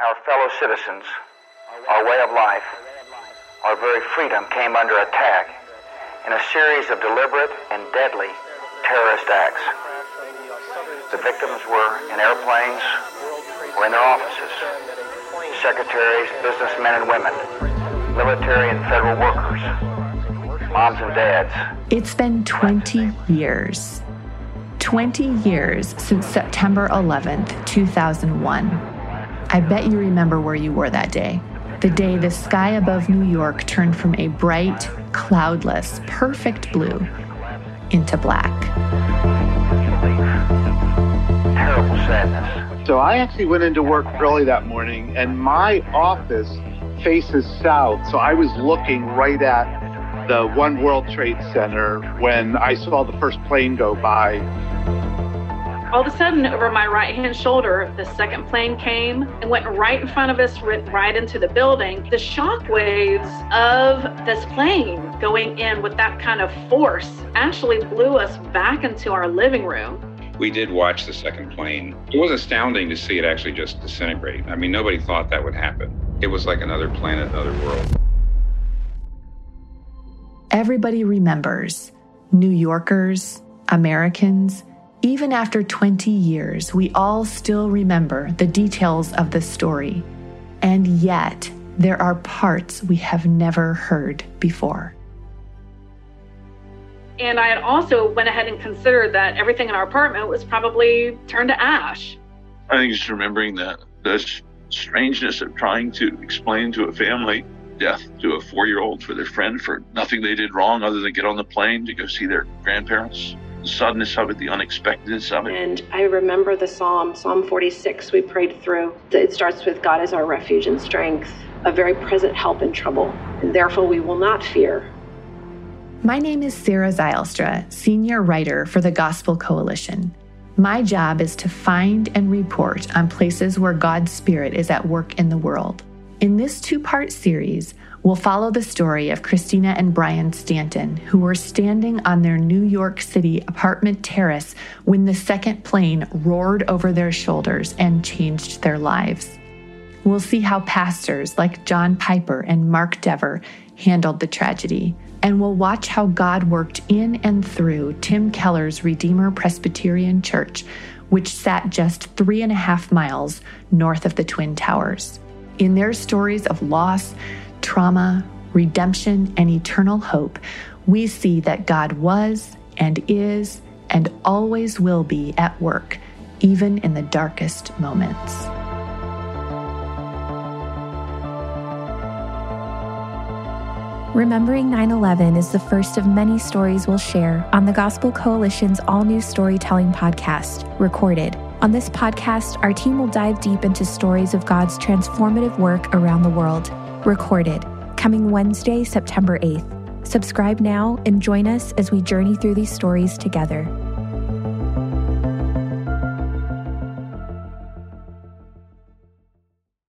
our fellow citizens, our way of life, our very freedom came under attack in a series of deliberate and deadly terrorist acts. The victims were in airplanes or in their offices. Secretaries, businessmen and women, military and federal workers, moms and dads. It's been 20 years. 20 years since September 11th, 2001. I bet you remember where you were that day. The day the sky above New York turned from a bright, cloudless, perfect blue into black. Terrible sadness. So I actually went into work early that morning, and my office faces south. So I was looking right at the One World Trade Center when I saw the first plane go by. All of a sudden, over my right hand shoulder, the second plane came and went right in front of us, right into the building. The shock waves of this plane going in with that kind of force actually blew us back into our living room. We did watch the second plane. It was astounding to see it actually just disintegrate. I mean, nobody thought that would happen. It was like another planet, another world. Everybody remembers New Yorkers, Americans, even after 20 years, we all still remember the details of the story. And yet, there are parts we have never heard before. And I had also went ahead and considered that everything in our apartment was probably turned to ash. I think just remembering that the strangeness of trying to explain to a family death to a four-year-old for their friend for nothing they did wrong other than get on the plane to go see their grandparents the suddenness of it, the unexpectedness of it. And I remember the psalm, Psalm 46, we prayed through. It starts with God is our refuge and strength, a very present help in trouble, and therefore we will not fear. My name is Sarah Zylstra, senior writer for the Gospel Coalition. My job is to find and report on places where God's Spirit is at work in the world. In this two part series, we'll follow the story of Christina and Brian Stanton, who were standing on their New York City apartment terrace when the second plane roared over their shoulders and changed their lives. We'll see how pastors like John Piper and Mark Dever handled the tragedy, and we'll watch how God worked in and through Tim Keller's Redeemer Presbyterian Church, which sat just three and a half miles north of the Twin Towers. In their stories of loss, trauma, redemption, and eternal hope, we see that God was and is and always will be at work, even in the darkest moments. Remembering 9 11 is the first of many stories we'll share on the Gospel Coalition's all new storytelling podcast, Recorded. On this podcast, our team will dive deep into stories of God's transformative work around the world Recorded, coming Wednesday, September 8th. Subscribe now and join us as we journey through these stories together.